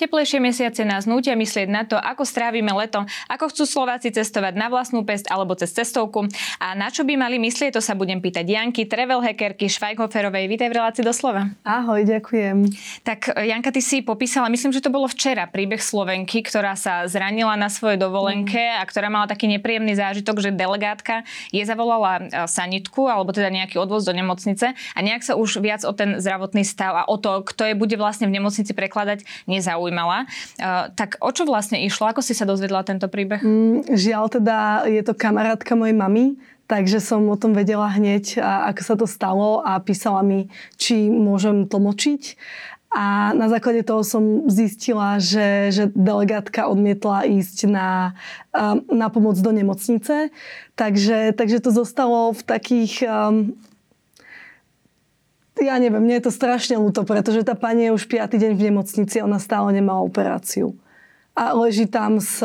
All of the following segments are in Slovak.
Teplejšie mesiace nás nútia myslieť na to, ako strávime leto, ako chcú Slováci cestovať na vlastnú pest alebo cez cestovku a na čo by mali myslieť, to sa budem pýtať Janky, travel hackerky Švajhoferovej. Vítaj v relácii doslova. Ahoj, ďakujem. Tak Janka, ty si popísala, myslím, že to bolo včera, príbeh Slovenky, ktorá sa zranila na svojej dovolenke mm. a ktorá mala taký nepríjemný zážitok, že delegátka je zavolala e, sanitku alebo teda nejaký odvoz do nemocnice a nejak sa už viac o ten zdravotný stav a o to, kto je bude vlastne v nemocnici prekladať, nezaujíma zaujímala. Uh, tak o čo vlastne išlo? Ako si sa dozvedla tento príbeh? Mm, žiaľ teda je to kamarátka mojej mamy, takže som o tom vedela hneď, ako sa to stalo a písala mi, či môžem tlmočiť. A na základe toho som zistila, že, že delegátka odmietla ísť na, na pomoc do nemocnice. Takže, takže to zostalo v takých um, ja neviem, mne je to strašne ľúto, pretože tá pani je už piatý deň v nemocnici, ona stále nemá operáciu. A leží tam s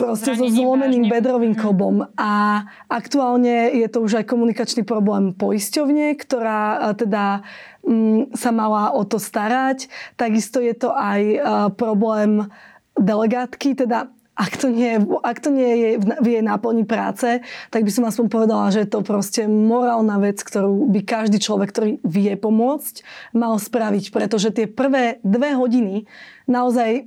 proste so zlomeným bedrovým mhm. klbom. A aktuálne je to už aj komunikačný problém poisťovne, ktorá teda m, sa mala o to starať. Takisto je to aj problém delegátky, teda ak to nie, ak to nie je v jej náplni práce, tak by som aspoň povedala, že je to proste morálna vec, ktorú by každý človek, ktorý vie pomôcť, mal spraviť. Pretože tie prvé dve hodiny naozaj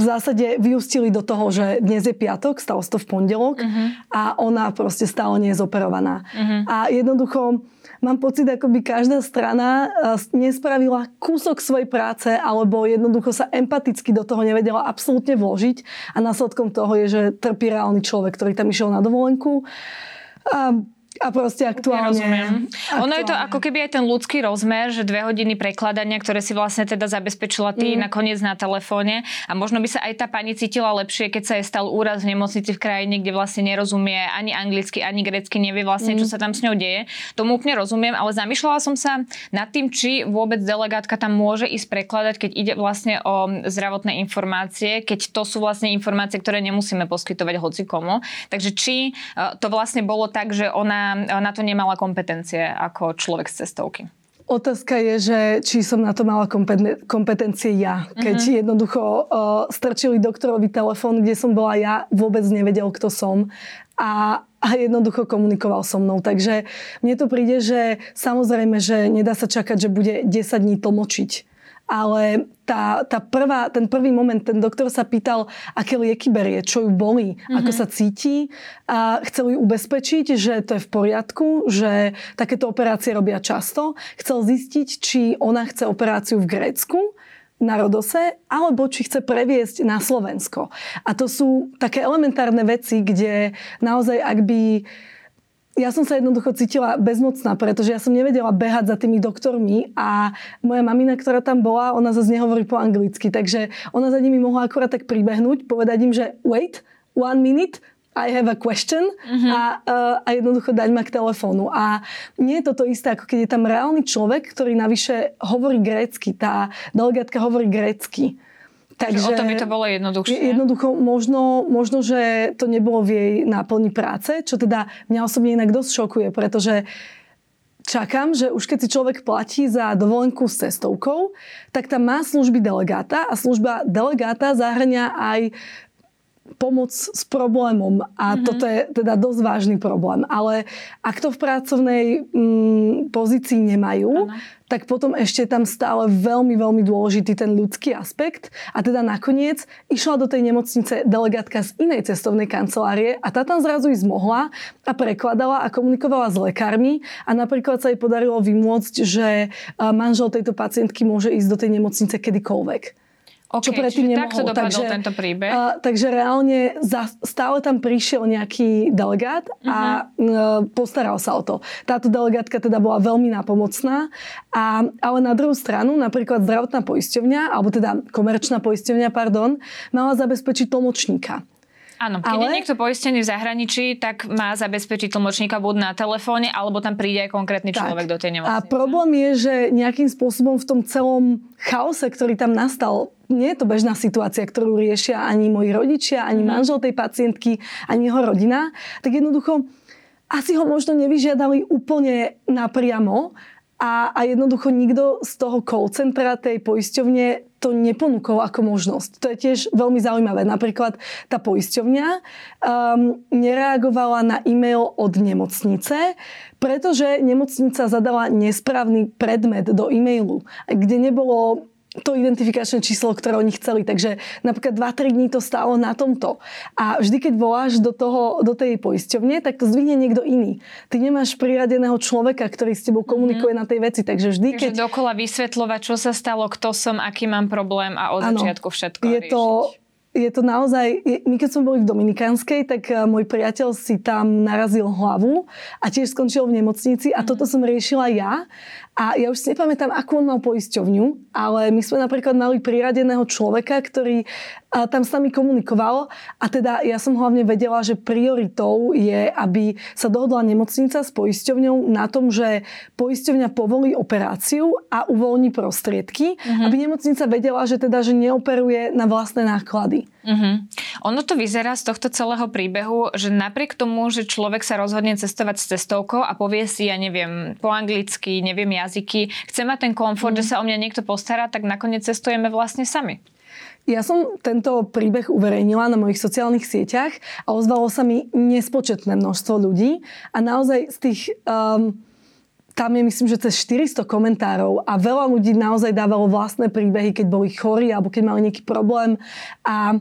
v zásade vyústili do toho, že dnes je piatok, stalo to v pondelok uh-huh. a ona proste stále nie je zoperovaná. Uh-huh. A jednoducho mám pocit, ako by každá strana eh, nespravila kúsok svojej práce alebo jednoducho sa empaticky do toho nevedela absolútne vložiť a následkom toho je, že trpí reálny človek, ktorý tam išiel na dovolenku. A a proste aktuálne... Rozumiem. Aktuálne. Ono je to ako keby aj ten ľudský rozmer, že dve hodiny prekladania, ktoré si vlastne teda zabezpečila ty mm. nakoniec na telefóne a možno by sa aj tá pani cítila lepšie, keď sa jej stal úraz v nemocnici v krajine, kde vlastne nerozumie ani anglicky, ani grecky, nevie vlastne, mm. čo sa tam s ňou deje. Tomu úplne rozumiem, ale zamýšľala som sa nad tým, či vôbec delegátka tam môže ísť prekladať, keď ide vlastne o zdravotné informácie, keď to sú vlastne informácie, ktoré nemusíme poskytovať hoci komu. Takže či e, to vlastne bolo tak, že ona na to nemala kompetencie ako človek z cestovky. Otázka je, že či som na to mala kompetencie ja. Keď uh-huh. jednoducho uh, strčili doktorovi telefón, kde som bola ja, vôbec nevedel, kto som. A, a jednoducho komunikoval so mnou. Takže mne to príde, že samozrejme, že nedá sa čakať, že bude 10 dní tlmočiť ale tá, tá prvá, ten prvý moment, ten doktor sa pýtal, aké lieky berie, čo ju bolí, mm-hmm. ako sa cíti a chcel ju ubezpečiť, že to je v poriadku, že takéto operácie robia často. Chcel zistiť, či ona chce operáciu v Grécku, na Rodose, alebo či chce previesť na Slovensko. A to sú také elementárne veci, kde naozaj, ak by ja som sa jednoducho cítila bezmocná, pretože ja som nevedela behať za tými doktormi a moja mamina, ktorá tam bola, ona zase nehovorí po anglicky, takže ona za nimi mohla akorát tak pribehnúť, povedať im, že wait, one minute, I have a question uh-huh. a, uh, a jednoducho dať ma k telefónu. A nie je toto isté, ako keď je tam reálny človek, ktorý navyše hovorí grécky. Tá delegátka hovorí grécky. Takže o to by to bolo jednoduchšie. Jednoducho, možno, možno, že to nebolo v jej náplni práce, čo teda mňa osobne inak dosť šokuje, pretože čakám, že už keď si človek platí za dovolenku s cestovkou, tak tam má služby delegáta a služba delegáta zahrňa aj pomoc s problémom a mm-hmm. toto je teda dosť vážny problém. Ale ak to v pracovnej mm, pozícii nemajú, ano. tak potom ešte tam stále veľmi, veľmi dôležitý ten ľudský aspekt. A teda nakoniec išla do tej nemocnice delegátka z inej cestovnej kancelárie a tá tam zrazu ísť mohla a prekladala a komunikovala s lekármi a napríklad sa jej podarilo vymôcť, že manžel tejto pacientky môže ísť do tej nemocnice kedykoľvek. Okay, čo predtým nemohol. Tak takže, tento príbeh. A, takže reálne za, stále tam prišiel nejaký delegát a uh-huh. postaral sa o to. Táto delegátka teda bola veľmi nápomocná, a, ale na druhú stranu napríklad zdravotná poisťovňa, alebo teda komerčná poisťovňa, pardon, mala zabezpečiť tlmočníka. Áno, keď Ale... je niekto poistený v zahraničí, tak má zabezpečiť tlmočníka buď na telefóne, alebo tam príde aj konkrétny človek tak. do tej nemocnice. A problém je, že nejakým spôsobom v tom celom chaose, ktorý tam nastal, nie je to bežná situácia, ktorú riešia ani moji rodičia, ani mm. manžel tej pacientky, ani jeho rodina, tak jednoducho asi ho možno nevyžiadali úplne napriamo a, a jednoducho nikto z toho call centra tej poisťovne to neponúkol ako možnosť. To je tiež veľmi zaujímavé. Napríklad tá poisťovňa um, nereagovala na e-mail od nemocnice, pretože nemocnica zadala nesprávny predmet do e-mailu, kde nebolo to identifikačné číslo, ktoré oni chceli. Takže napríklad 2-3 dní to stálo na tomto. A vždy, keď voláš do, toho, do tej poisťovne, tak to zdvihne niekto iný. Ty nemáš priradeného človeka, ktorý s tebou komunikuje mm-hmm. na tej veci. Takže vždy, keď... Takže dokola vysvetľovať, čo sa stalo, kto som, aký mám problém a od ano, začiatku všetko je riešiť. to je to naozaj, my keď sme boli v Dominikánskej, tak eh, môj priateľ si tam narazil hlavu a tiež skončil v nemocnici a mm. toto som riešila ja a ja už si nepamätám, akú on mal poisťovňu, ale my sme napríklad mali priradeného človeka, ktorý tam s nami komunikoval a teda ja som hlavne vedela, že prioritou je, aby sa dohodla nemocnica s poisťovňou na tom, že poisťovňa povolí operáciu a uvoľní prostriedky, mm-hmm. aby nemocnica vedela, že teda, že neoperuje na vlastné náklady. Mm-hmm. Ono to vyzerá z tohto celého príbehu, že napriek tomu, že človek sa rozhodne cestovať s cestovkou a povie si, ja neviem, po anglicky, neviem jazyky, chce mať ten komfort, mm. že sa o mňa niekto postará, tak nakoniec cestujeme vlastne sami. Ja som tento príbeh uverejnila na mojich sociálnych sieťach a ozvalo sa mi nespočetné množstvo ľudí a naozaj z tých... Um, tam je myslím, že cez 400 komentárov a veľa ľudí naozaj dávalo vlastné príbehy, keď boli chorí alebo keď mali nejaký problém a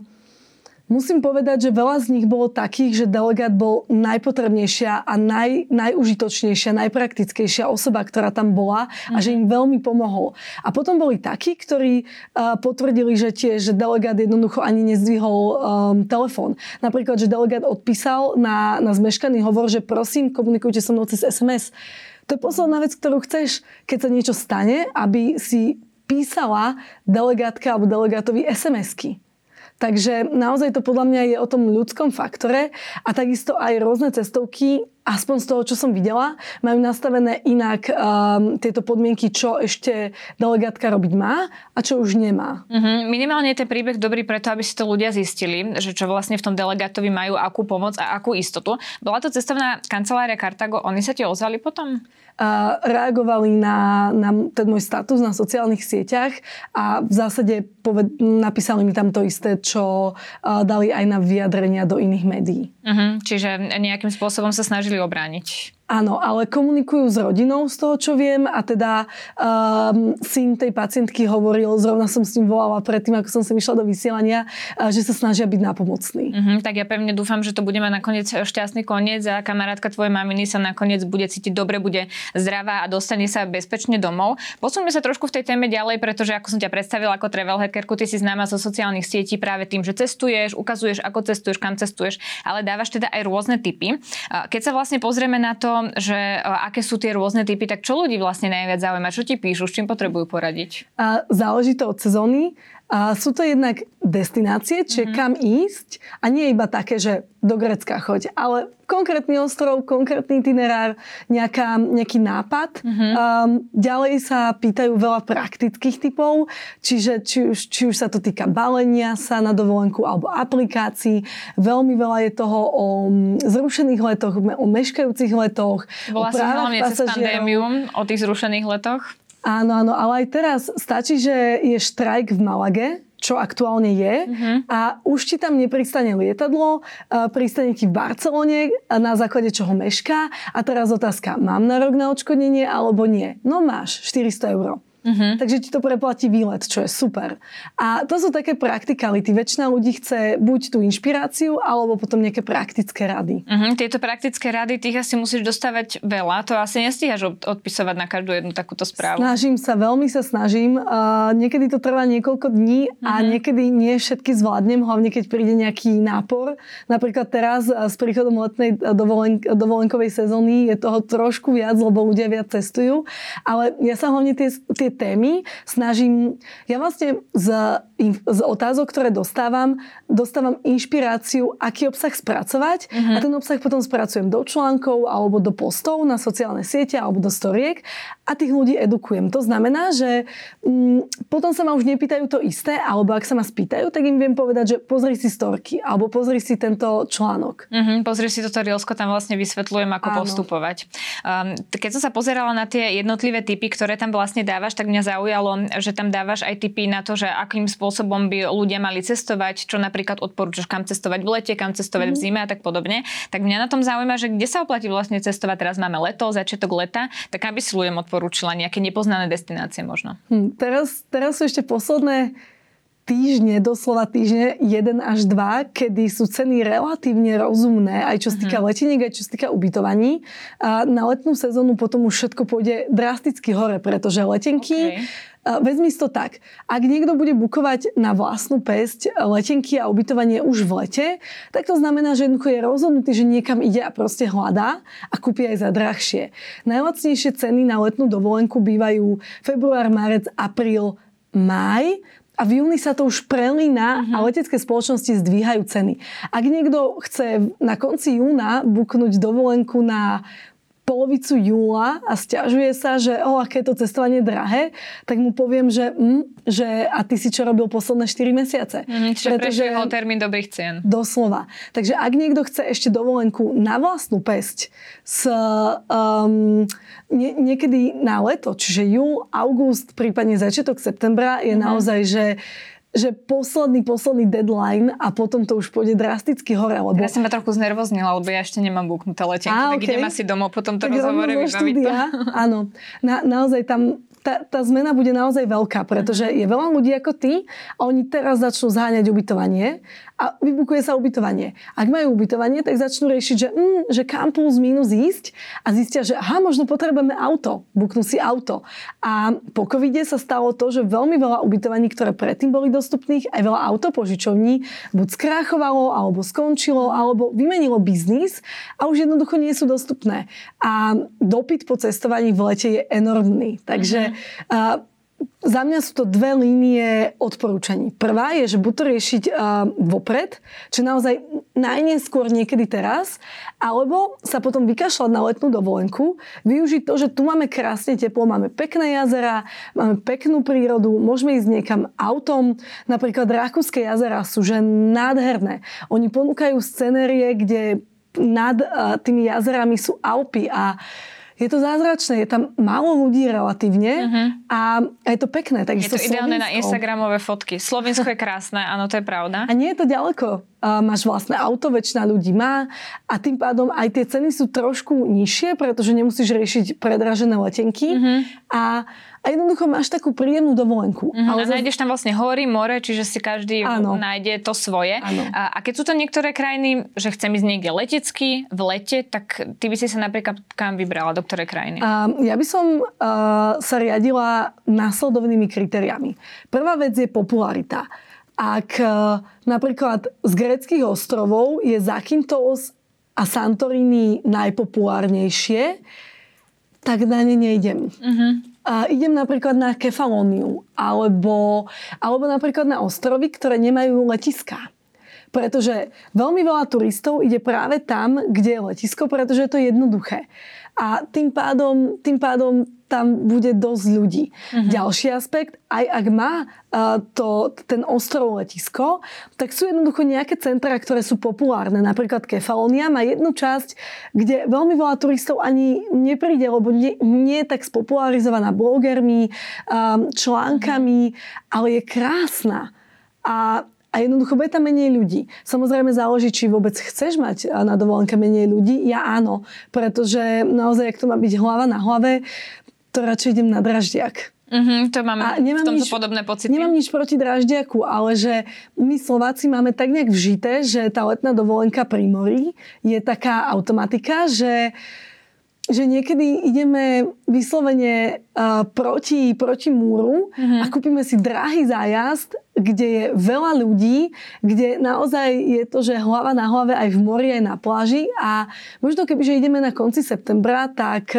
Musím povedať, že veľa z nich bolo takých, že delegát bol najpotrebnejšia a naj, najužitočnejšia, najpraktickejšia osoba, ktorá tam bola a že im veľmi pomohol. A potom boli takí, ktorí uh, potvrdili, že tiež že delegát jednoducho ani nezdvihol um, telefón. Napríklad, že delegát odpísal na, na zmeškaný hovor, že prosím, komunikujte so mnou cez SMS. To je posledná vec, ktorú chceš, keď sa niečo stane, aby si písala delegátka alebo delegátovi SMS-ky. Takže naozaj to podľa mňa je o tom ľudskom faktore a takisto aj rôzne cestovky, aspoň z toho, čo som videla, majú nastavené inak um, tieto podmienky, čo ešte delegátka robiť má a čo už nemá. Mm-hmm. Minimálne je ten príbeh dobrý preto, aby si to ľudia zistili, že čo vlastne v tom delegátovi majú akú pomoc a akú istotu. Bola to cestovná kancelária Cartago, oni sa ti ozvali potom? reagovali na, na ten môj status na sociálnych sieťach a v zásade poved, napísali mi tam to isté, čo dali aj na vyjadrenia do iných médií. Uh-huh. Čiže nejakým spôsobom sa snažili obranić. Áno, ale komunikujú s rodinou z toho, čo viem a teda um, syn tej pacientky hovoril, zrovna som s ním volala predtým, ako som sa vyšla do vysielania, uh, že sa snažia byť nápomocní. Uh-huh, tak ja pevne dúfam, že to bude mať nakoniec šťastný koniec a kamarátka tvojej maminy sa nakoniec bude cítiť dobre, bude zdravá a dostane sa bezpečne domov. Posuňme sa trošku v tej téme ďalej, pretože ako som ťa predstavila ako travel hackerku, ty si známa zo sociálnych sietí práve tým, že cestuješ, ukazuješ, ako cestuješ, kam cestuješ, ale dávaš teda aj rôzne typy. Keď sa vlastne pozrieme na to, že aké sú tie rôzne typy, tak čo ľudí vlastne najviac zaujíma? Čo ti píšu? S čím potrebujú poradiť? A záleží to od sezóny. A sú to jednak destinácie, čiže mm-hmm. kam ísť a nie iba také, že do Grecka choď, ale konkrétny ostrov, konkrétny itinerár, nejaká, nejaký nápad. Mm-hmm. Um, ďalej sa pýtajú veľa praktických typov, čiže či už, či už sa to týka balenia sa na dovolenku alebo aplikácií. Veľmi veľa je toho o zrušených letoch, o meškajúcich letoch, Bola o právach pasažierov. o tých zrušených letoch? Áno, áno, ale aj teraz stačí, že je štrajk v Malage, čo aktuálne je uh-huh. a už ti tam nepristane lietadlo, pristane ti v Barcelone, na základe čoho mešká a teraz otázka, mám na rok na odškodnenie alebo nie? No máš, 400 eur. Uh-huh. Takže ti to preplatí výlet, čo je super. A to sú také praktikality. Väčšina ľudí chce buď tú inšpiráciu, alebo potom nejaké praktické rady. Uh-huh. Tieto praktické rady, tých asi musíš dostávať veľa. To asi nestíhaš odpisovať na každú jednu takúto správu. Snažím sa, veľmi sa snažím. Uh, niekedy to trvá niekoľko dní uh-huh. a mhm. niekedy nie všetky zvládnem, hlavne keď príde nejaký nápor. Napríklad teraz s príchodom letnej dovolen- dovolenkovej sezóny je toho trošku viac, lebo ľudia viac cestujú. Ale ja sa hlavne tie, tie témy snažím, ja vlastne z, z otázok, ktoré dostávam, dostávam inšpiráciu, aký obsah spracovať uh-huh. a ten obsah potom spracujem do článkov alebo do postov na sociálne siete alebo do storiek a tých ľudí edukujem. To znamená, že mm, potom sa ma už nepýtajú to isté, alebo ak sa ma spýtajú, tak im viem povedať, že pozri si storky alebo pozri si tento článok. Uh-huh, pozri si toto Rielsko, tam vlastne vysvetľujem, ako Áno. postupovať. Um, keď som sa pozerala na tie jednotlivé typy, ktoré tam vlastne dávaš, tak mňa zaujalo, že tam dávaš aj typy na to, že akým spôsobom by ľudia mali cestovať, čo napríklad odporúčaš, kam cestovať v lete, kam cestovať mm. v mhm. zime a tak podobne. Tak mňa na tom zaujíma, že kde sa oplatí vlastne cestovať. Teraz máme leto, začiatok leta, tak aby si ľuďom odporúčila nejaké nepoznané destinácie možno. Hm, teraz, teraz sú ešte posledné týždne, doslova týždne, jeden až dva, kedy sú ceny relatívne rozumné, aj čo sa týka uh-huh. leteniek, aj čo sa týka ubytovaní. A na letnú sezónu potom už všetko pôjde drasticky hore, pretože letenky okay. Vezmi si to tak. Ak niekto bude bukovať na vlastnú pesť letenky a ubytovanie už v lete, tak to znamená, že jednoducho je rozhodnutý, že niekam ide a proste hľadá a kúpi aj za drahšie. Najlacnejšie ceny na letnú dovolenku bývajú február, marec, apríl, maj a v júni sa to už prelína uh-huh. a mhm. letecké spoločnosti zdvíhajú ceny. Ak niekto chce na konci júna buknúť dovolenku na polovicu júla a stiažuje sa, že o, aké je to cestovanie drahé, tak mu poviem, že, mm, že a ty si čo robil posledné 4 mesiace. Mm, čiže Pretože, termín dobrých cien. Doslova. Takže ak niekto chce ešte dovolenku na vlastnú pesť s, um, nie, niekedy na leto, čiže júl, august, prípadne začiatok septembra je mm-hmm. naozaj, že že posledný, posledný deadline a potom to už pôjde drasticky hore. Lebo... Ja som ma trochu znervoznila, lebo ja ešte nemám buknuté letenky, tak okay. idem asi domov po tomto tak rozhovore to. Áno, Na, naozaj tam tá, tá zmena bude naozaj veľká, pretože je veľa ľudí ako ty a oni teraz začnú zháňať ubytovanie a vybukuje sa ubytovanie. Ak majú ubytovanie, tak začnú riešiť, že, mm, že kam plus minus ísť a zistia, že aha, možno potrebujeme auto. Buknú si auto. A po covide sa stalo to, že veľmi veľa ubytovaní, ktoré predtým boli dostupných, aj veľa autopožičovní, buď skráchovalo, alebo skončilo, alebo vymenilo biznis a už jednoducho nie sú dostupné. A dopyt po cestovaní v lete je enormný. Takže mm-hmm. Za mňa sú to dve línie odporúčaní. Prvá je, že buď to riešiť uh, vopred, čo naozaj najneskôr niekedy teraz, alebo sa potom vykašľať na letnú dovolenku, využiť to, že tu máme krásne teplo, máme pekné jazera, máme peknú prírodu, môžeme ísť niekam autom. Napríklad Rakúske jazera sú že nádherné. Oni ponúkajú scenérie, kde nad uh, tými jazerami sú Alpy a uh, je to zázračné, je tam málo ľudí relatívne uh-huh. a, je to pekné. je to ideálne Slovinsko. na Instagramové fotky. Slovensko je krásne, áno, to je pravda. A nie je to ďaleko. Uh, máš vlastné auto, väčšina ľudí má a tým pádom aj tie ceny sú trošku nižšie, pretože nemusíš riešiť predražené letenky uh-huh. a a jednoducho máš takú príjemnú dovolenku. Mm-hmm, ale a nájdeš tam vlastne hory, more, čiže si každý Áno. nájde to svoje. A, a keď sú to niektoré krajiny, že chcem ísť niekde letecky, v lete, tak ty by si sa napríklad kam vybrala, do ktorej krajiny? A, ja by som uh, sa riadila následovnými kritériami. Prvá vec je popularita. Ak uh, napríklad z greckých ostrovov je Zakynthos a Santorini najpopulárnejšie, tak na ne nejdem. Uh-huh a idem napríklad na Kefalóniu alebo, alebo napríklad na ostrovy, ktoré nemajú letiská. Pretože veľmi veľa turistov ide práve tam, kde je letisko, pretože je to jednoduché a tým pádom, tým pádom tam bude dosť ľudí. Uh-huh. Ďalší aspekt, aj ak má uh, to, ten ostrov letisko, tak sú jednoducho nejaké centra, ktoré sú populárne. Napríklad Kefalonia má jednu časť, kde veľmi veľa turistov ani nepríde, lebo nie, nie je tak spopularizovaná blogermi, um, článkami, uh-huh. ale je krásna. A a jednoducho bude tam menej ľudí. Samozrejme záleží, či vôbec chceš mať na dovolenke menej ľudí. Ja áno, pretože naozaj, ak to má byť hlava na hlave, to radšej idem na draždiak. Mm-hmm, to mám a nemám v tomto nič, podobné pocity. Nemám nič proti draždiaku, ale že my Slováci máme tak nejak vžité, že tá letná dovolenka pri mori je taká automatika, že že niekedy ideme vyslovene uh, proti, proti múru mm-hmm. a kúpime si drahý zájazd, kde je veľa ľudí, kde naozaj je to, že hlava na hlave aj v mori, aj na pláži a možno keby, že ideme na konci septembra, tak,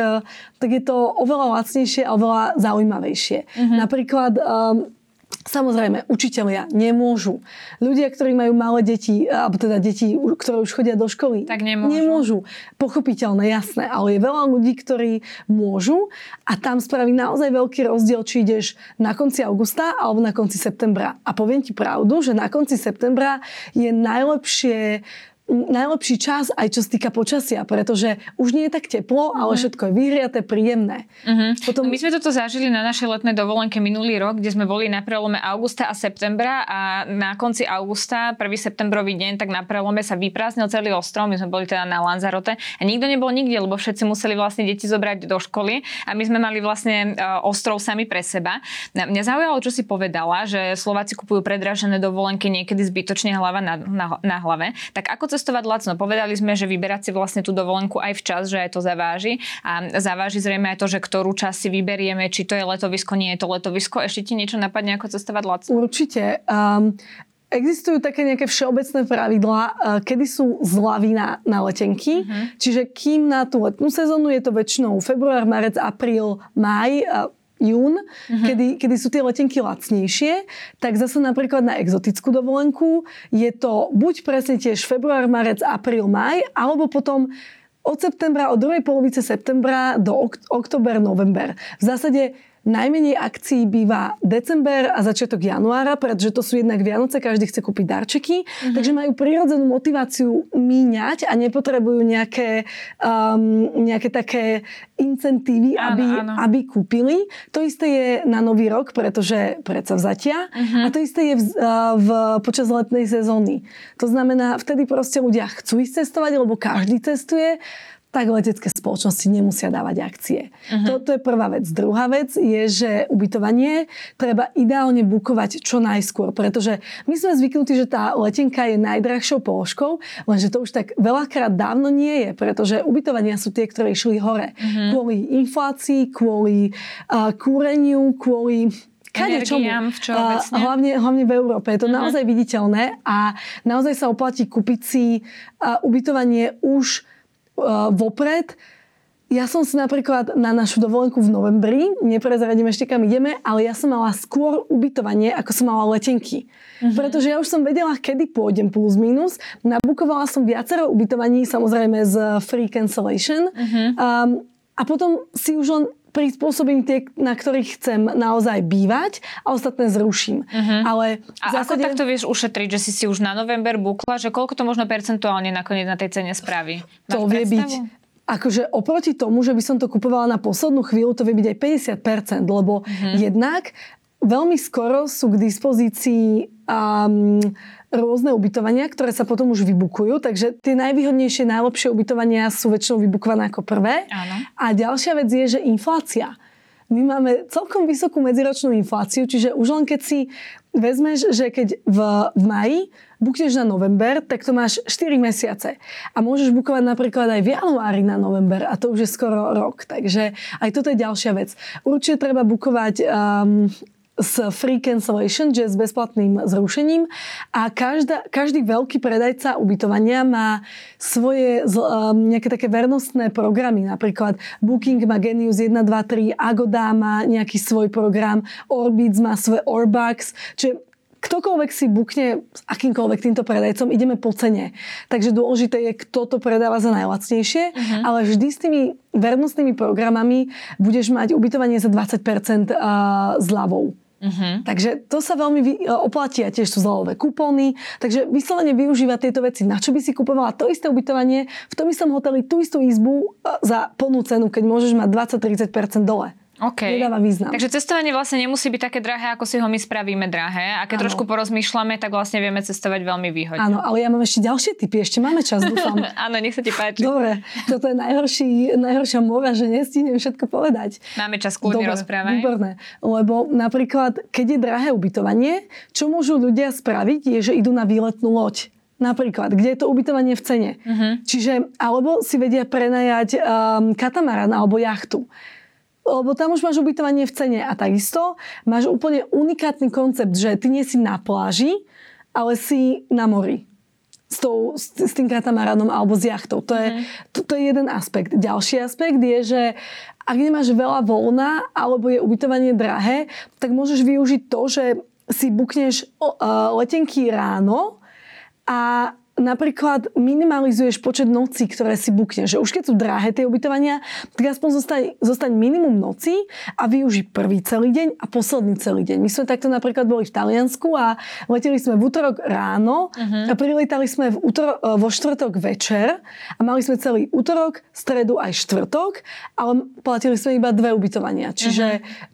tak je to oveľa lacnejšie a oveľa zaujímavejšie. Mm-hmm. Napríklad um, Samozrejme, učitelia nemôžu. Ľudia, ktorí majú malé deti, alebo teda deti, ktoré už chodia do školy, tak nemôžu. nemôžu. Pochopiteľné, jasné, ale je veľa ľudí, ktorí môžu a tam spraví naozaj veľký rozdiel, či ideš na konci augusta alebo na konci septembra. A poviem ti pravdu, že na konci septembra je najlepšie najlepší čas aj čo sa týka počasia, pretože už nie je tak teplo, ale mhm. všetko je vyhriaté, príjemné. Uh-huh. Potom... No my sme toto zažili na našej letnej dovolenke minulý rok, kde sme boli na prelome augusta a septembra a na konci augusta, 1. septembrový deň, tak na prelome sa vyprázdnil celý ostrov. My sme boli teda na Lanzarote a nikto nebol nikde, lebo všetci museli vlastne deti zobrať do školy a my sme mali vlastne e, ostrov sami pre seba. Mňa zaujalo, čo si povedala, že Slováci kupujú predražené dovolenky niekedy zbytočne hlava na, na, na hlave. Tak ako cestovať lacno. Povedali sme, že vyberať si vlastne tú dovolenku aj včas, že aj to zaváži. A zaváži zrejme aj to, že ktorú časť si vyberieme, či to je letovisko, nie je to letovisko. Ešte ti niečo napadne, ako cestovať lacno? Určite. Um, Existujú také nejaké všeobecné pravidlá, kedy sú zľavy na, na letenky. Uh-huh. Čiže kým na tú letnú sezónu je to väčšinou február, marec, apríl, maj, jún, uh-huh. kedy, kedy sú tie letenky lacnejšie, tak zase napríklad na exotickú dovolenku je to buď presne tiež február, marec, apríl, maj, alebo potom od septembra, od druhej polovice septembra do ok- oktober, november. V zásade Najmenej akcií býva december a začiatok januára, pretože to sú jednak Vianoce, každý chce kúpiť darčeky, mm-hmm. takže majú prirodzenú motiváciu míňať a nepotrebujú nejaké, um, nejaké také incentívy, áno, aby, áno. aby kúpili. To isté je na nový rok, pretože predsa vzatia mm-hmm. a to isté je v, v, počas letnej sezóny. To znamená, vtedy proste ľudia chcú ísť cestovať, lebo každý cestuje tak letecké spoločnosti nemusia dávať akcie. Uh-huh. Toto je prvá vec. Druhá vec je, že ubytovanie treba ideálne bukovať čo najskôr, pretože my sme zvyknutí, že tá letenka je najdrahšou položkou, lenže to už tak veľakrát dávno nie je, pretože ubytovania sú tie, ktoré išli hore. Uh-huh. Kvôli inflácii, kvôli uh, kúreniu, kvôli Kade čomu. Uh, hlavne, hlavne v Európe. Je to uh-huh. naozaj viditeľné a naozaj sa oplatí kúpiť si ubytovanie už vopred. Ja som si napríklad na našu dovolenku v novembri, neprezradím ešte kam ideme, ale ja som mala skôr ubytovanie, ako som mala letenky. Uh-huh. Pretože ja už som vedela, kedy pôjdem plus minus. Nabukovala som viacero ubytovaní, samozrejme z free cancellation. Uh-huh. Um, a potom si už len prispôsobím tie, na ktorých chcem naozaj bývať a ostatné zruším. Uh-huh. Ale a zásade... ako takto vieš ušetriť, že si si už na november bukla, že koľko to možno percentuálne nakoniec na tej cene spraví? Máš to vie byť akože oproti tomu, že by som to kupovala na poslednú chvíľu, to vie byť aj 50%, lebo uh-huh. jednak veľmi skoro sú k dispozícii um, rôzne ubytovania, ktoré sa potom už vybukujú, takže tie najvýhodnejšie, najlepšie ubytovania sú väčšinou vybukované ako prvé. Áno. A ďalšia vec je, že inflácia. My máme celkom vysokú medziročnú infláciu, čiže už len keď si vezmeš, že keď v, v maji bukneš na november, tak to máš 4 mesiace. A môžeš bukovať napríklad aj v januári na november a to už je skoro rok. Takže aj toto je ďalšia vec. Určite treba bukovať um, s free cancellation, že s bezplatným zrušením a každá, každý veľký predajca ubytovania má svoje um, nejaké také vernostné programy, napríklad Booking má Genius 1, 2, 3, Agoda má nejaký svoj program, Orbitz má svoj Orbax, čiže ktokoľvek si bukne s akýmkoľvek týmto predajcom, ideme po cene. Takže dôležité je, kto to predáva za najlacnejšie, uh-huh. ale vždy s tými vernostnými programami budeš mať ubytovanie za 20% zľavou. Uh-huh. Takže to sa veľmi e, oplatí a tiež sú zľavové kupóny. Takže vyslovene využívať tieto veci. Na čo by si kupovala to isté ubytovanie v tom istom hoteli, tú istú izbu e, za plnú cenu, keď môžeš mať 20-30% dole. Okay. Nedáva význam. Takže cestovanie vlastne nemusí byť také drahé, ako si ho my spravíme drahé. A keď ano. trošku porozmýšľame, tak vlastne vieme cestovať veľmi výhodne. Áno, ale ja mám ešte ďalšie typy. Ešte máme čas, dúfam. Áno, nech sa ti páči. Dobre, toto je najhorší, najhoršia mora, že nestihnem všetko povedať. Máme čas, kľudne rozprávať. Výborné. Lebo napríklad, keď je drahé ubytovanie, čo môžu ľudia spraviť, je, že idú na výletnú loď Napríklad, kde je to ubytovanie v cene. Uh-huh. Čiže, alebo si vedia prenajať um, katamaran alebo jachtu. Lebo tam už máš ubytovanie v cene a takisto máš úplne unikátny koncept, že ty nie si na pláži, ale si na mori s, tou, s, tým katamaranom alebo s jachtou. To je, mm. to, to je jeden aspekt. Ďalší aspekt je, že ak nemáš veľa voľna alebo je ubytovanie drahé, tak môžeš využiť to, že si bukneš uh, letenky ráno a napríklad minimalizuješ počet nocí, ktoré si bukneš. Že už keď sú drahé tie ubytovania, tak aspoň zostaň, zostaň minimum nocí a využij prvý celý deň a posledný celý deň. My sme takto napríklad boli v Taliansku a leteli sme v útorok ráno uh-huh. a prilítali sme v útoro, vo štvrtok večer a mali sme celý útorok, stredu aj štvrtok, ale platili sme iba dve ubytovania. Čiže uh-huh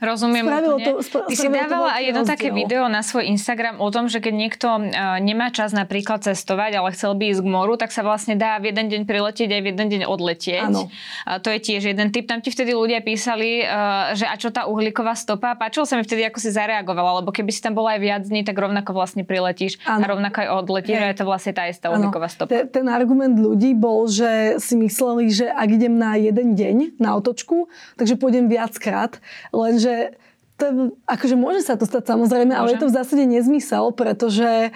Rozumiem spravilo To, spra- Ty si dávala aj jedno také video na svoj Instagram o tom, že keď niekto uh, nemá čas napríklad cestovať, ale chcel by ísť k moru, tak sa vlastne dá v jeden deň priletieť aj v jeden deň odletieť. Uh, to je tiež jeden typ. Tam ti vtedy ľudia písali, uh, že a čo tá uhlíková stopa. Páčilo sa mi vtedy, ako si zareagovala, lebo keby si tam bola aj viac dní, tak rovnako vlastne priletíš ano. a rovnako aj odletíš a je to vlastne tá istá uhlíková stopa. Ten, ten argument ľudí bol, že si mysleli, že ak idem na jeden deň na otočku, takže pôjdem viackrát, lenže že to, akože môže sa to stať samozrejme, môže. ale je to v zásade nezmysel, pretože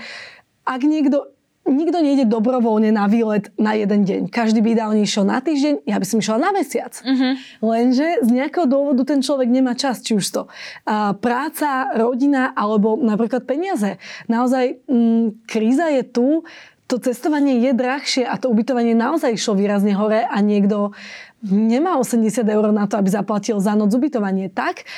ak niekto nikto nejde dobrovoľne na výlet na jeden deň. Každý by ideálne išiel na týždeň, ja by som išla na mesiac. Uh-huh. Lenže z nejakého dôvodu ten človek nemá čas, či už to a, práca, rodina alebo napríklad peniaze. Naozaj m, mm, kríza je tu, to cestovanie je drahšie a to ubytovanie naozaj išlo výrazne hore a niekto nemá 80 eur na to, aby zaplatil za noc ubytovanie. Tak,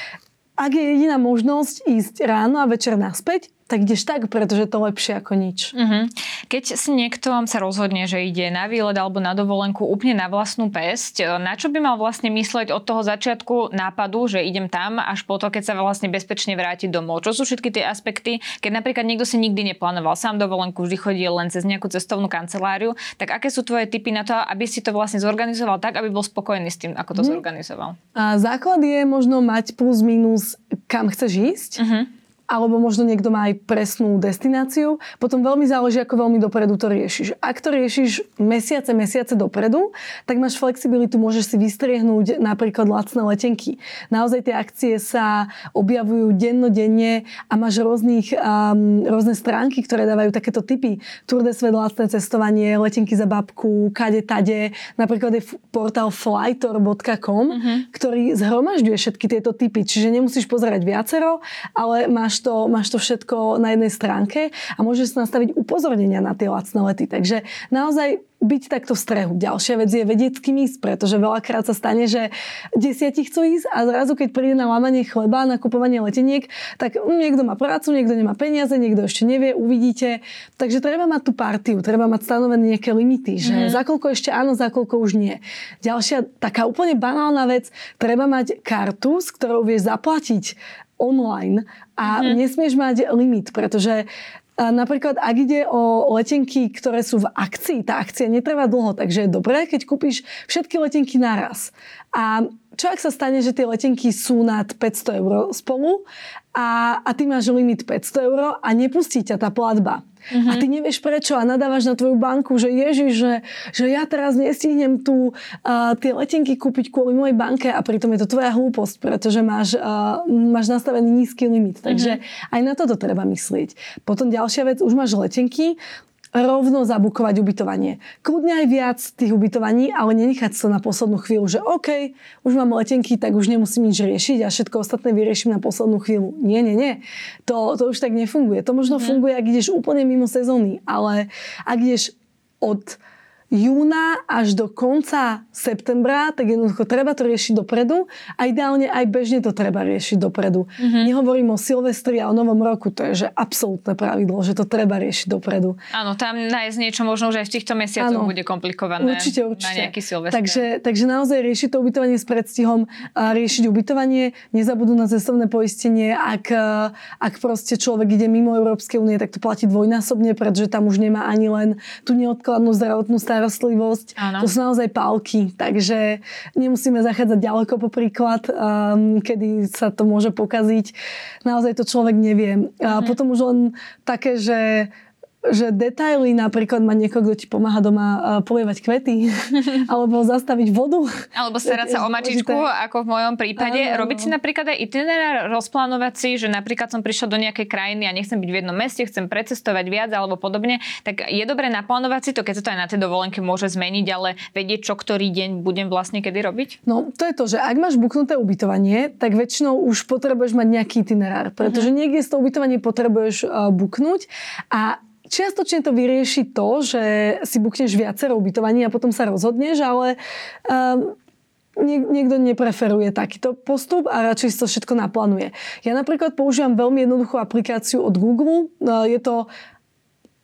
ak je jediná možnosť ísť ráno a večer naspäť, tak ideš tak, pretože to lepšie ako nič. Uh-huh. Keď si niekto sa rozhodne, že ide na výlet alebo na dovolenku úplne na vlastnú pesť, na čo by mal vlastne mysleť od toho začiatku nápadu, že idem tam, až po to, keď sa vlastne bezpečne vráti domov? Čo sú všetky tie aspekty, keď napríklad niekto si nikdy neplánoval sám dovolenku, vždy chodil len cez nejakú cestovnú kanceláriu, tak aké sú tvoje typy na to, aby si to vlastne zorganizoval tak, aby bol spokojný s tým, ako to uh-huh. zorganizoval? A základ je možno mať plus minus, kam chceš ísť. Uh-huh alebo možno niekto má aj presnú destináciu. Potom veľmi záleží, ako veľmi dopredu to riešiš. Ak to riešiš mesiace, mesiace dopredu, tak máš flexibilitu, môžeš si vystriehnúť napríklad lacné letenky. Naozaj tie akcie sa objavujú dennodenne a máš rôznych, um, rôzne stránky, ktoré dávajú takéto typy. Tour de Svet, lacné cestovanie, letenky za babku, kade, tade. Napríklad je portál flightor.com, uh-huh. ktorý zhromažďuje všetky tieto typy. Čiže nemusíš pozerať viacero, ale máš máš to, máš to všetko na jednej stránke a môžeš nastaviť upozornenia na tie lacné lety. Takže naozaj byť takto v strehu. Ďalšia vec je vedieť, s kým ísť, pretože veľakrát sa stane, že desiatí chcú ísť a zrazu, keď príde na lámanie chleba, na kupovanie leteniek, tak niekto má prácu, niekto nemá peniaze, niekto ešte nevie, uvidíte. Takže treba mať tú partiu, treba mať stanovené nejaké limity, že mm. za koľko ešte áno, za koľko už nie. Ďalšia taká úplne banálna vec, treba mať kartu, s ktorou vieš zaplatiť online a mm-hmm. nesmieš mať limit, pretože a napríklad, ak ide o letenky, ktoré sú v akcii, tá akcia netrvá dlho, takže je dobré, keď kúpiš všetky letenky naraz. A čo ak sa stane, že tie letenky sú nad 500 eur spolu a, a ty máš limit 500 eur a nepustí ťa tá platba. Uh-huh. A ty nevieš prečo a nadávaš na tvoju banku, že ježiš, že, že ja teraz nestihnem tu uh, tie letenky kúpiť kvôli mojej banke a pritom je to tvoja hlúposť, pretože máš, uh, máš nastavený nízky limit. Takže uh-huh. aj na toto treba myslieť. Potom ďalšia vec, už máš letenky, rovno zabukovať ubytovanie. Kľudne aj viac tých ubytovaní, ale nenechať sa na poslednú chvíľu, že OK, už mám letenky, tak už nemusím nič riešiť a všetko ostatné vyrieším na poslednú chvíľu. Nie, nie, nie. To, to už tak nefunguje. To možno mm-hmm. funguje, ak ideš úplne mimo sezóny, ale ak ideš od júna až do konca septembra, tak jednoducho treba to riešiť dopredu a ideálne aj bežne to treba riešiť dopredu. Mm-hmm. Nehovorím o Silvestri a o Novom roku, to je že absolútne pravidlo, že to treba riešiť dopredu. Áno, tam nájsť niečo možno už aj v týchto mesiacoch ano, bude komplikované. Určite, určite. Na nejaký Silvestr. Takže, takže naozaj riešiť to ubytovanie s predstihom, a riešiť ubytovanie, nezabudnú na cestovné poistenie, ak, ak proste človek ide mimo Európskej únie, tak to platí dvojnásobne, pretože tam už nemá ani len tú neodkladnú zdravotnú starostlivosť starostlivosť. Ano. To sú naozaj pálky, takže nemusíme zachádzať ďaleko po príklad, um, kedy sa to môže pokaziť. Naozaj to človek nevie. A mhm. potom už len také, že že detaily, napríklad má niekoho, kto ti pomáha doma uh, polievať kvety, alebo zastaviť vodu. Alebo starať sa o mačičku, ako v mojom prípade. Ano, Robiť si napríklad aj itinerár, rozplánovať si, že napríklad som prišla do nejakej krajiny a nechcem byť v jednom meste, chcem precestovať viac alebo podobne, tak je dobré naplánovať si to, keď sa to aj na tej dovolenke môže zmeniť, ale vedieť, čo ktorý deň budem vlastne kedy robiť? No, to je to, že ak máš buknuté ubytovanie, tak väčšinou už potrebuješ mať nejaký itinerár, pretože uh-huh. niekde z toho ubytovanie potrebuješ uh, buknúť a Čiastočne to vyrieši to, že si bukneš viacero ubytovaní a potom sa rozhodneš, ale um, niek- niekto nepreferuje takýto postup a radšej si to všetko naplánuje. Ja napríklad používam veľmi jednoduchú aplikáciu od Google. Uh, je to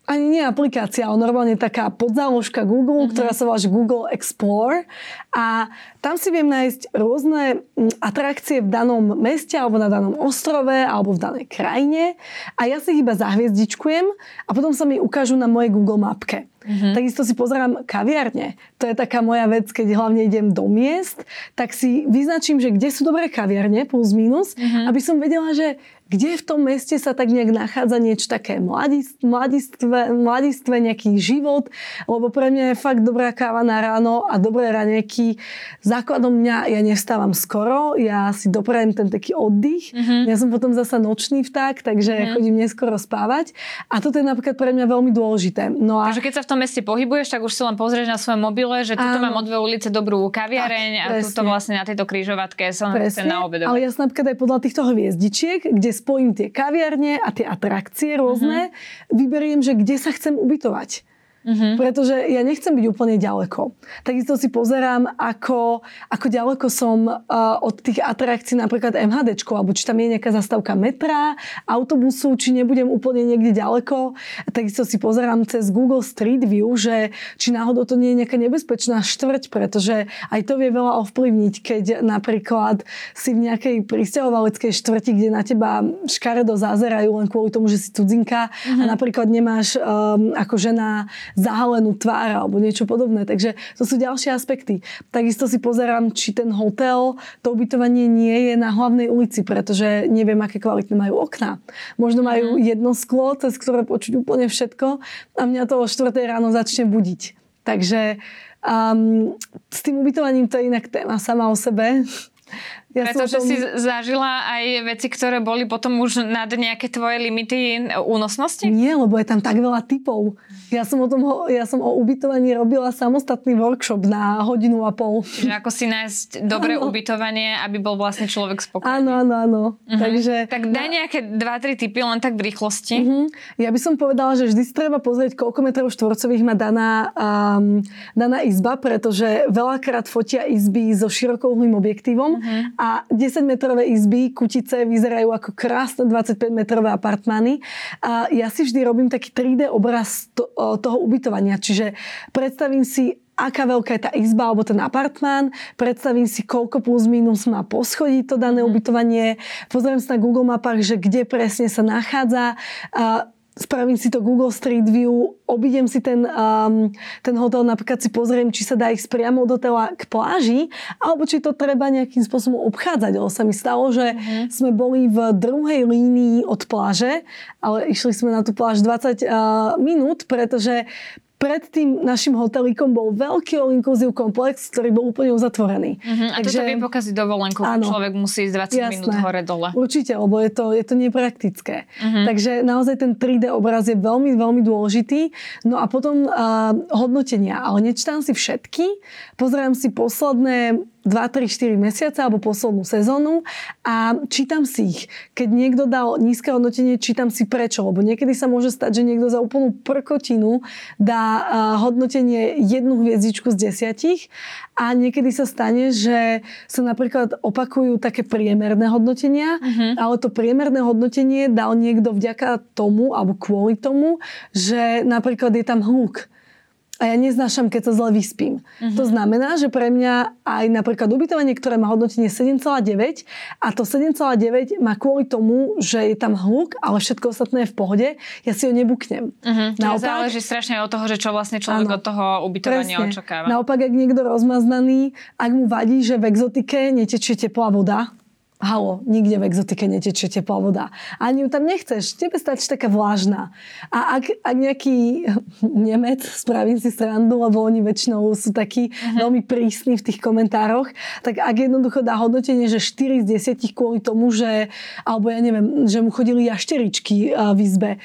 ani nie aplikácia, ale normálne taká podzáložka Google, mm-hmm. ktorá sa volá Google Explore a tam si viem nájsť rôzne atrakcie v danom meste alebo na danom ostrove alebo v danej krajine a ja si ich iba zahviezdičkujem a potom sa mi ukážu na mojej Google mapke. Mm-hmm. Takisto si pozerám kaviarne. To je taká moja vec, keď hlavne idem do miest, tak si vyznačím, že kde sú dobré kaviarne, plus minus, mm-hmm. aby som vedela, že kde v tom meste sa tak nejak nachádza niečo také mladistve, mladistve, nejaký život, lebo pre mňa je fakt dobrá káva na ráno a dobré ranieky. Základom mňa, ja nestávam skoro, ja si doprajem ten taký oddych. Mm-hmm. Ja som potom zasa nočný vták, takže mm-hmm. chodím neskoro spávať. A toto je napríklad pre mňa veľmi dôležité. No a... Takže keď sa v tom meste pohybuješ, tak už si len pozrieš na svojom mobile, že tuto mám o dve ulice dobrú kaviareň tak, a tuto vlastne na tejto križovatke sa na obedovať. Ale ja som napríklad aj podľa týchto hviezdičiek, kde spojím tie kaviarne a tie atrakcie rôzne, uh-huh. vyberiem, že kde sa chcem ubytovať. Mm-hmm. Pretože ja nechcem byť úplne ďaleko. Takisto si pozerám, ako, ako ďaleko som uh, od tých atrakcií napríklad MHD, alebo či tam je nejaká zastávka metra, autobusu, či nebudem úplne niekde ďaleko. Takisto si pozerám cez Google Street View, že či náhodou to nie je nejaká nebezpečná štvrť, pretože aj to vie veľa ovplyvniť, keď napríklad si v nejakej pristahovaleckej štvrti, kde na teba škaredo zazerajú len kvôli tomu, že si cudzinka mm-hmm. a napríklad nemáš um, ako žena zahalenú tvár alebo niečo podobné. Takže to sú ďalšie aspekty. Takisto si pozerám, či ten hotel, to ubytovanie nie je na hlavnej ulici, pretože neviem, aké kvalitné majú okná. Možno majú mm. jedno sklo, cez ktoré počuť úplne všetko a mňa to o 4 ráno začne budiť. Takže um, s tým ubytovaním to je inak téma sama o sebe. Ja Pretože tom... si zažila aj veci, ktoré boli potom už nad nejaké tvoje limity únosnosti? Nie, lebo je tam tak veľa typov. Ja som o, tom, ja som o ubytovaní robila samostatný workshop na hodinu a pol. Čiže ako si nájsť dobré ano. ubytovanie, aby bol vlastne človek spokojný. Áno, áno, áno. Uh-huh. Takže, tak daj nejaké 2-3 typy len tak v rýchlosti. Uh-huh. Ja by som povedala, že vždy treba pozrieť, koľko metrov štvorcových má daná, um, daná izba, pretože veľakrát fotia izby so širokouhlým objektívom uh-huh a 10-metrové izby, kutice vyzerajú ako krásne 25-metrové apartmány. A ja si vždy robím taký 3D obraz to, toho ubytovania, čiže predstavím si aká veľká je tá izba alebo ten apartmán, predstavím si, koľko plus minus má poschodí to dané mhm. ubytovanie, pozriem sa na Google mapách, že kde presne sa nachádza. A spravím si to Google Street View, obidem si ten, um, ten hotel, napríklad si pozriem, či sa dá ísť priamo od hotela k pláži, alebo či to treba nejakým spôsobom obchádzať. Lebo sa mi stalo, že uh-huh. sme boli v druhej línii od pláže, ale išli sme na tú pláž 20 uh, minút, pretože pred tým našim hotelíkom bol veľký all inclusive komplex, ktorý bol úplne uzatvorený. Uh-huh. A Takže, toto vie pokaziť dovolenku, áno, človek musí ísť 20 jasné, minút hore-dole. Určite, lebo je to, je to nepraktické. Uh-huh. Takže naozaj ten 3D obraz je veľmi, veľmi dôležitý. No a potom uh, hodnotenia. Ale nečítam si všetky. Pozerám si posledné 2, 3, 4 mesiace alebo poslednú sezónu a čítam si ich. Keď niekto dal nízke hodnotenie, čítam si prečo, lebo niekedy sa môže stať, že niekto za úplnú prkotinu dá hodnotenie jednu hviezdičku z desiatich a niekedy sa stane, že sa napríklad opakujú také priemerné hodnotenia, uh-huh. ale to priemerné hodnotenie dal niekto vďaka tomu alebo kvôli tomu, že napríklad je tam hluk a ja neznášam, keď sa zle vyspím. Uh-huh. To znamená, že pre mňa aj napríklad ubytovanie, ktoré má hodnotenie 7,9 a to 7,9 má kvôli tomu, že je tam hluk, ale všetko ostatné je v pohode, ja si ho nebuknem. Uh-huh. Naopak, záleží strašne od toho, že čo vlastne človek áno, od toho ubytovania presne. očakáva. Naopak, ak niekto rozmaznaný, ak mu vadí, že v exotike netečie teplá voda, Halo, nikde v exotike netečie teplá voda. Ani ju tam nechceš, tebe stačí taká vlážna. A ak, ak nejaký Nemec, spravím si srandu, lebo oni väčšinou sú takí uh-huh. veľmi prísni v tých komentároch, tak ak jednoducho dá hodnotenie, že 4 z 10 kvôli tomu, že, alebo ja neviem, že mu chodili jašteričky v izbe,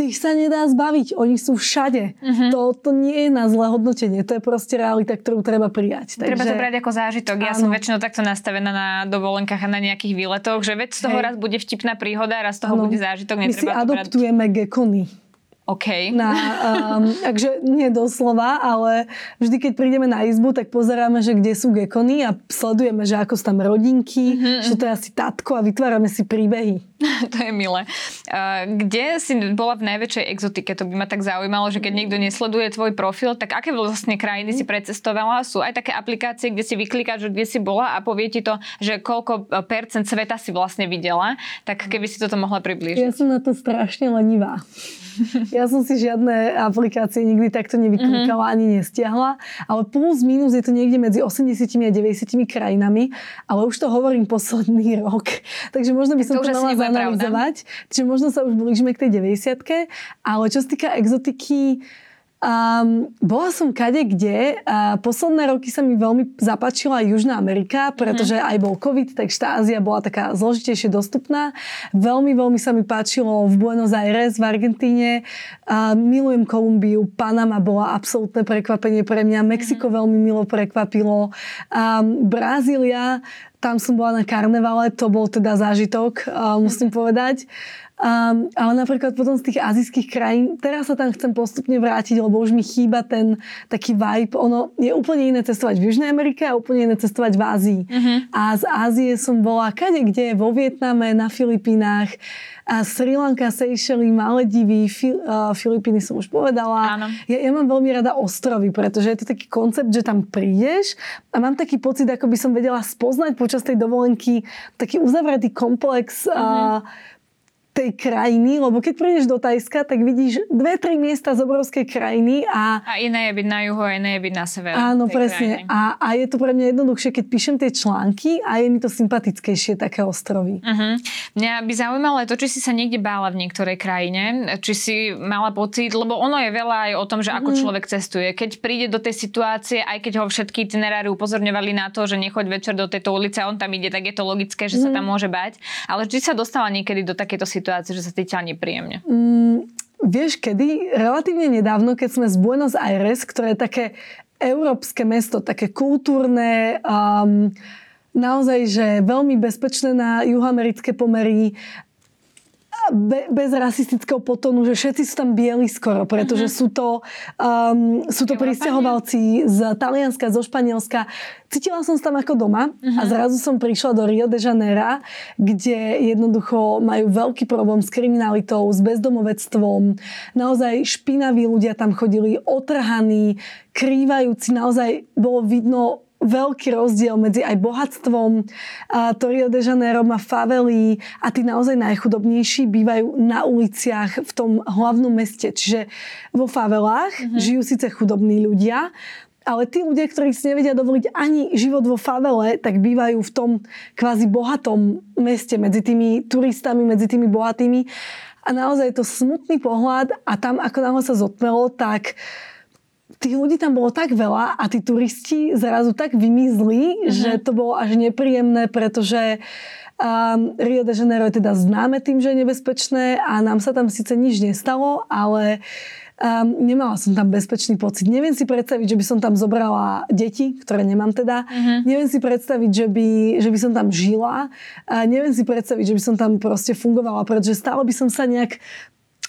tých sa nedá zbaviť. Oni sú všade. Uh-huh. To, to nie je na zlé hodnotenie. To je proste realita, ktorú treba prijať. Treba Takže... to brať ako zážitok. Ja áno. som väčšinou takto nastavená na dovolenkách a na nejakých výletoch, že veď z toho Hej. raz bude vtipná príhoda, raz z toho áno. bude zážitok. My si adoptujeme brať... gekony. OK. Na, um, takže nie doslova, ale vždy, keď prídeme na izbu, tak pozeráme, že kde sú gekony a sledujeme, že ako sú tam rodinky, mm-hmm. že to je asi tatko a vytvárame si príbehy. to je milé. Kde si bola v najväčšej exotike? To by ma tak zaujímalo, že keď niekto nesleduje tvoj profil, tak aké vlastne krajiny si precestovala? Sú aj také aplikácie, kde si vyklikáš, že kde si bola a povie ti to, že koľko uh, percent sveta si vlastne videla. Tak keby si toto mohla priblížiť. Ja som na to strašne lenivá. Ja som si žiadne aplikácie nikdy takto nevyklikala mm-hmm. ani nestiahla, ale plus minus je to niekde medzi 80 a 90 krajinami, ale už to hovorím posledný rok, takže možno by som to mala zanalizovať. Čiže možno sa už blížime k tej 90 ale čo sa týka exotiky, Um, bola som kade kde a posledné roky sa mi veľmi zapáčila Južná Amerika, pretože mm. aj bol COVID, takže tá Ázia bola taká zložitejšie dostupná. Veľmi, veľmi sa mi páčilo v Buenos Aires, v Argentíne. A milujem Kolumbiu, Panama bola absolútne prekvapenie pre mňa, Mexiko mm. veľmi milo prekvapilo. Um, Brazília, tam som bola na karnevale, to bol teda zážitok, uh, musím povedať. Um, ale napríklad potom z tých azijských krajín, teraz sa tam chcem postupne vrátiť, lebo už mi chýba ten taký vibe. Ono je úplne iné cestovať v Južnej Amerike a úplne iné cestovať v Ázii. Uh-huh. A z Ázie som bola kade kde, vo Vietname, na Filipínach, a Sri Lanka, Seychelles, Maledivy, Fil, uh, Filipíny som už povedala. Áno. Ja, ja mám veľmi rada ostrovy, pretože je to taký koncept, že tam prídeš a mám taký pocit, ako by som vedela spoznať počas tej dovolenky taký uzavretý komplex uh-huh. uh, tej krajiny, lebo keď prídeš do Tajska, tak vidíš dve, tri miesta z obrovskej krajiny a... A iné je byť na juhu a iné je byť na sever. Áno, presne. A, a je to pre mňa jednoduchšie, keď píšem tie články a je mi to sympatickejšie, také ostrovy. Uh-huh. Mňa by zaujímalo to, či si sa niekde bála v niektorej krajine, či si mala pocit, lebo ono je veľa aj o tom, že ako uh-huh. človek cestuje. Keď príde do tej situácie, aj keď ho všetky itinerári upozorňovali na to, že nechoď večer do tejto ulice a on tam ide, tak je to logické, že uh-huh. sa tam môže bať. Ale či sa dostala niekedy do takéto situácie situácie, že sa cítila nepríjemne? Mm, vieš, kedy? Relatívne nedávno, keď sme z Buenos Aires, ktoré je také európske mesto, také kultúrne, um, naozaj, že veľmi bezpečné na juhoamerické pomery, be, bez rasistického potonu, že všetci sú tam bieli skoro, pretože uh-huh. sú to, um, sú to pristahovalci z Talianska, zo Španielska. Cítila som sa tam ako doma uh-huh. a zrazu som prišla do Rio de Janeiro, kde jednoducho majú veľký problém s kriminalitou, s bezdomovectvom. Naozaj špinaví ľudia tam chodili, otrhaní, krývajúci. Naozaj bolo vidno veľký rozdiel medzi aj bohatstvom. A to Rio de Janeiro má favely a tí naozaj najchudobnejší bývajú na uliciach v tom hlavnom meste. Čiže vo favelách mm-hmm. žijú síce chudobní ľudia, ale tí ľudia, ktorí si nevedia dovoliť ani život vo favele, tak bývajú v tom kvázi bohatom meste medzi tými turistami, medzi tými bohatými. A naozaj je to smutný pohľad a tam ako náhle sa zotmelo, tak uh, tých ľudí tam bolo tak veľa a tí turisti zrazu tak vymizli, uh-huh. že to bolo až nepríjemné, pretože um, Rio de Janeiro je teda známe tým, že je nebezpečné a nám sa tam síce nič nestalo, ale um, nemala som tam bezpečný pocit. Neviem si predstaviť, že by som tam zobrala deti, ktoré nemám teda. Uh-huh. Neviem si predstaviť, že by, že by som tam žila. A neviem si predstaviť, že by som tam proste fungovala, pretože stále by som sa nejak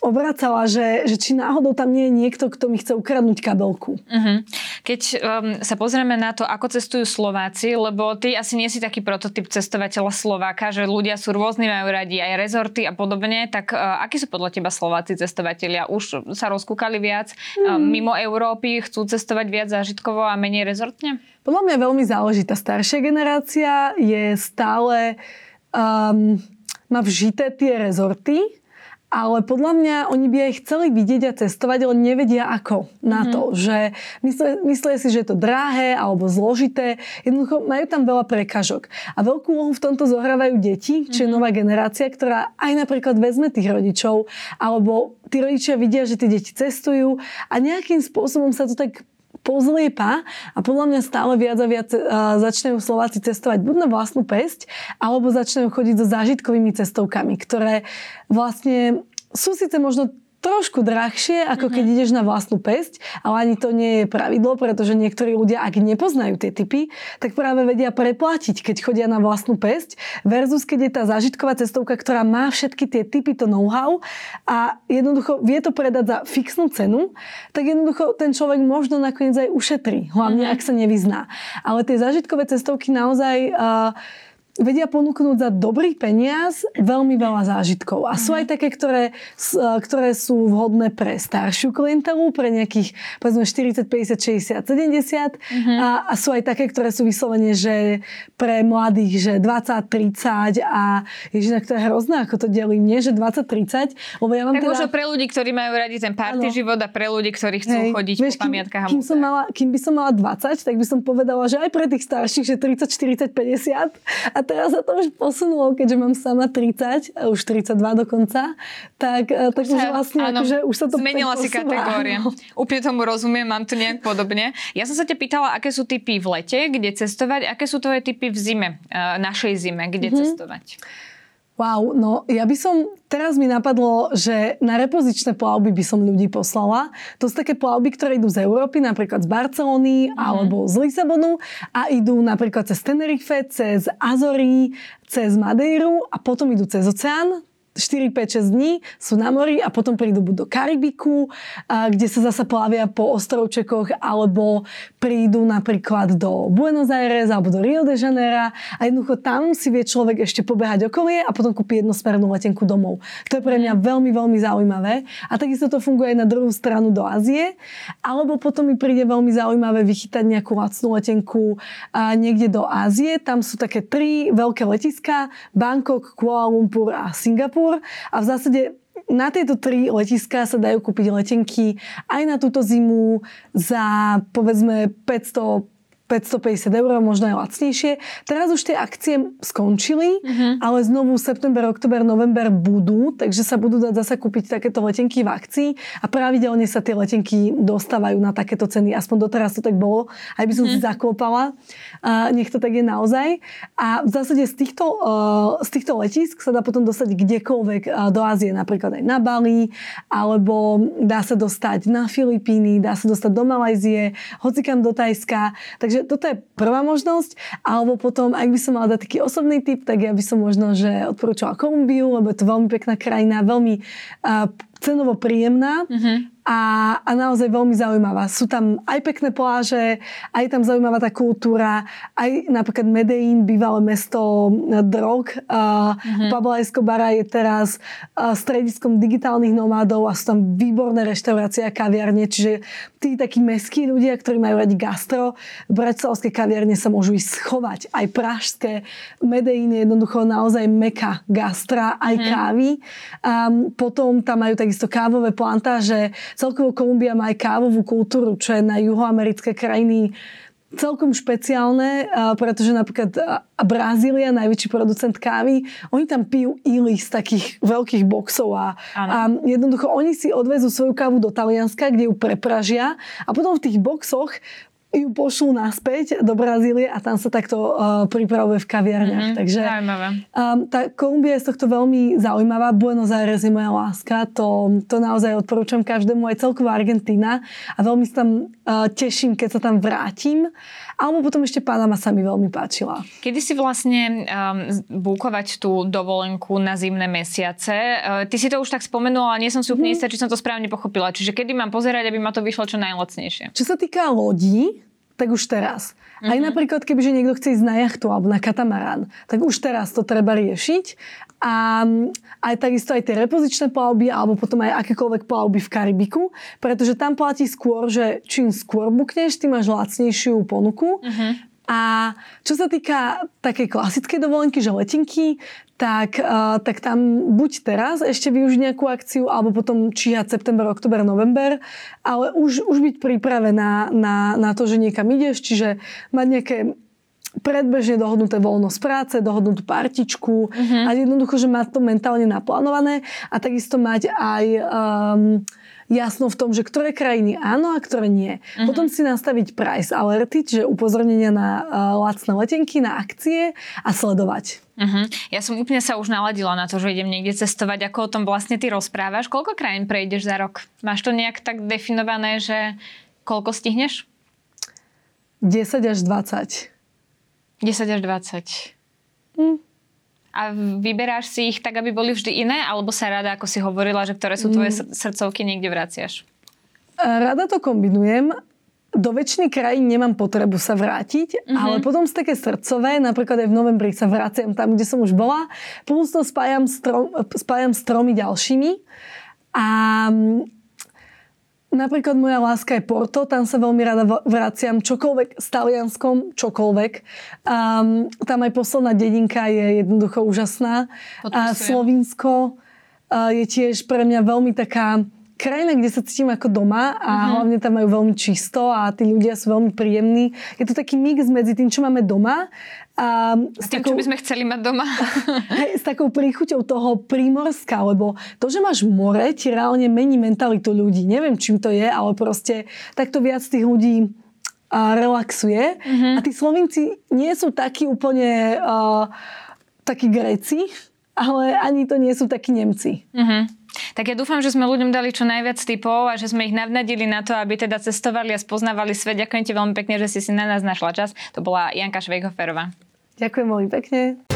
obracala, že, že či náhodou tam nie je niekto, kto mi chce ukradnúť kabelku. Uh-huh. Keď um, sa pozrieme na to, ako cestujú Slováci, lebo ty asi nie si taký prototyp cestovateľa Slováka, že ľudia sú rôzni, majú radi aj rezorty a podobne, tak uh, akí sú podľa teba Slováci cestovatelia? Už sa rozkúkali viac uh, mimo Európy, chcú cestovať viac zážitkovo a menej rezortne? Podľa mňa veľmi záleží. Tá staršia generácia je stále... Um, má vžité tie rezorty, ale podľa mňa oni by aj chceli vidieť a cestovať, ale nevedia ako na mm-hmm. to, že myslia, myslia si, že je to drahé alebo zložité, jednoducho majú tam veľa prekažok. A veľkú úlohu v tomto zohrávajú deti, čiže mm-hmm. nová generácia, ktorá aj napríklad vezme tých rodičov, alebo tí rodičia vidia, že tie deti cestujú a nejakým spôsobom sa to tak pozliepa a podľa mňa stále viac a viac uh, začnú Slováci cestovať buď na vlastnú pesť, alebo začnú chodiť so zážitkovými cestovkami, ktoré vlastne sú síce možno trošku drahšie, ako keď mm-hmm. ideš na vlastnú pesť, ale ani to nie je pravidlo, pretože niektorí ľudia, ak nepoznajú tie typy, tak práve vedia preplatiť, keď chodia na vlastnú pesť, versus keď je tá zážitková cestovka, ktorá má všetky tie typy, to know-how a jednoducho vie to predať za fixnú cenu, tak jednoducho ten človek možno nakoniec aj ušetrí, hlavne mm-hmm. ak sa nevyzná. Ale tie zážitkové cestovky naozaj uh, vedia ponúknuť za dobrý peniaz veľmi veľa zážitkov. A sú aj také, ktoré, ktoré sú vhodné pre staršiu klientelu, pre nejakých povedzme 40, 50, 60, 70 uh-huh. a, a sú aj také, ktoré sú vyslovene, že pre mladých, že 20, 30 a ježinak to je hrozné, ako to delím, nie, že 20, 30, lebo ja mám tak teda... možno pre ľudí, ktorí majú radi ten party ano. život a pre ľudí, ktorí chcú Hej, chodiť vieš, po pamiatkách kým, kým, som mala, kým by som mala 20, tak by som povedala, že aj pre tých starších, že 30, 40, 50 a teraz sa to už posunulo, keďže mám sama 30, už 32 dokonca, tak, eh, tak už, vlastne áno, akože už sa to Zmenila si kategórie. Úplne tomu rozumiem, mám to nejak podobne. Ja som sa ťa pýtala, aké sú typy v lete, kde cestovať, aké sú tvoje typy v zime, eh, našej zime, kde mm-hmm. cestovať? Wow, no ja by som, teraz mi napadlo, že na repozičné plavby by som ľudí poslala. To sú také plavby, ktoré idú z Európy, napríklad z Barcelony mm-hmm. alebo z Lisabonu a idú napríklad cez Tenerife, cez Azory, cez Madeiru a potom idú cez oceán, 4, 5, 6 dní sú na mori a potom prídu buď do Karibiku, kde sa zasa plavia po ostrovčekoch, alebo prídu napríklad do Buenos Aires alebo do Rio de Janeiro a jednoducho tam si vie človek ešte pobehať okolie a potom kúpi jednosmernú letenku domov. To je pre mňa veľmi, veľmi zaujímavé. A takisto to funguje aj na druhú stranu do Ázie. Alebo potom mi príde veľmi zaujímavé vychytať nejakú lacnú letenku niekde do Ázie. Tam sú také tri veľké letiska. Bangkok, Kuala Lumpur a Singapur Singapur a v zásade na tieto tri letiská sa dajú kúpiť letenky aj na túto zimu za povedzme 500 550 eur, možno aj lacnejšie. Teraz už tie akcie skončili, uh-huh. ale znovu september, oktober, november budú, takže sa budú dať zase kúpiť takéto letenky v akcii a pravidelne sa tie letenky dostávajú na takéto ceny. Aspoň doteraz to tak bolo. Aj by som uh-huh. si mhm. zaklopala. A nech to tak je naozaj. A v zásade z týchto, uh, z týchto letisk sa dá potom dostať kdekoľvek uh, do Ázie, napríklad aj na Bali, alebo dá sa dostať na Filipíny, dá sa dostať do Malajzie, hocikam do Tajska. Takže toto je prvá možnosť, alebo potom, ak by som mala dať taký osobný tip, tak ja by som možno, že odporúčala Kolumbiu, lebo je to veľmi pekná krajina, veľmi uh, cenovo príjemná. Mm-hmm a, a naozaj veľmi zaujímavá. Sú tam aj pekné pláže, aj tam zaujímavá tá kultúra, aj napríklad Medellín, bývalé mesto eh, drog. Mm-hmm. Pablo Escobar je teraz uh, strediskom digitálnych nomádov a sú tam výborné reštaurácie a kaviarne, čiže tí takí meskí ľudia, ktorí majú radi gastro, bratislavské kaviarne sa môžu ísť schovať. Aj pražské. Medellín je jednoducho naozaj meka gastra, aj mm-hmm. kávy. Um, potom tam majú takisto kávové plantáže, Celkovo Kolumbia má aj kávovú kultúru, čo je na juhoamerické krajiny celkom špeciálne, pretože napríklad Brazília, najväčší producent kávy, oni tam pijú íly z takých veľkých boxov a, a jednoducho oni si odvezú svoju kávu do Talianska, kde ju prepražia a potom v tých boxoch ju pošlú naspäť do Brazílie a tam sa takto uh, pripravuje v kaviarniach. Mm-hmm, Takže um, tá Kolumbia je z tohto veľmi zaujímavá. Buenos Aires je moja láska. To, to naozaj odporúčam každému. Aj celková Argentína. A veľmi sa tam uh, teším, keď sa tam vrátim. Alebo potom ešte Panama sa mi veľmi páčila. Kedy si vlastne um, búkovať tú dovolenku na zimné mesiace? Uh, ty si to už tak spomenula, ale nie som si úplne mm-hmm. istá, či som to správne pochopila. Čiže kedy mám pozerať, aby ma to vyšlo čo najlacnejšie? Čo sa týka lodí, tak už teraz. Mm-hmm. Aj mhm. napríklad, kebyže niekto chce ísť na jachtu alebo na katamarán, tak už teraz to treba riešiť. A aj takisto aj tie repozičné plavby alebo potom aj akékoľvek plavby v Karibiku, pretože tam platí skôr, že čím skôr bukneš, tým máš lacnejšiu ponuku. Mm-hmm. A čo sa týka takej klasickej dovolenky, že letenky, tak, uh, tak tam buď teraz ešte využiť nejakú akciu, alebo potom číhať september, oktober, november, ale už, už byť pripravená na, na to, že niekam ideš, čiže mať nejaké predbežne dohodnuté voľno z práce, dohodnutú partičku uh-huh. a jednoducho, že mať to mentálne naplánované a takisto mať aj um, jasno v tom, že ktoré krajiny áno a ktoré nie. Uh-huh. Potom si nastaviť price alerty, čiže upozornenia na uh, lacné letenky, na akcie a sledovať. Uh-huh. Ja som úplne sa už naladila na to, že idem niekde cestovať. Ako o tom vlastne ty rozprávaš? Koľko krajín prejdeš za rok? Máš to nejak tak definované, že koľko stihneš? 10 až 20. 10 až 20. Hm. A vyberáš si ich tak, aby boli vždy iné? Alebo sa rada, ako si hovorila, že ktoré sú tvoje hm. srdcovky, niekde vraciaš? Rada to kombinujem. Do väčšiny krajín nemám potrebu sa vrátiť, mm-hmm. ale potom z také srdcové, napríklad aj v novembri sa vraciam tam, kde som už bola, plus to spájam s, trom, spájam s tromi ďalšími. A Napríklad moja láska je Porto, tam sa veľmi rada vraciam, čokoľvek s Talianskom, čokoľvek. Um, tam aj posledná dedinka je jednoducho úžasná. A Slovinsko uh, je tiež pre mňa veľmi taká krajina, kde sa cítim ako doma a uh-huh. hlavne tam majú veľmi čisto a tí ľudia sú veľmi príjemní. Je to taký mix medzi tým, čo máme doma a s tým, takou, čo by sme chceli mať doma. hej, s takou príchuťou toho prímorska, lebo to, že máš more, ti reálne mení mentalitu ľudí. Neviem, čím to je, ale proste takto viac tých ľudí a relaxuje. Uh-huh. A tí Slovinci nie sú takí úplne uh, takí Gréci, ale ani to nie sú takí Nemci. Uh-huh. Tak ja dúfam, že sme ľuďom dali čo najviac typov a že sme ich navnadili na to, aby teda cestovali a spoznávali svet. Ďakujem ti veľmi pekne, že si si na nás našla čas. To bola Janka Švejhoferová. Ďakujem veľmi pekne.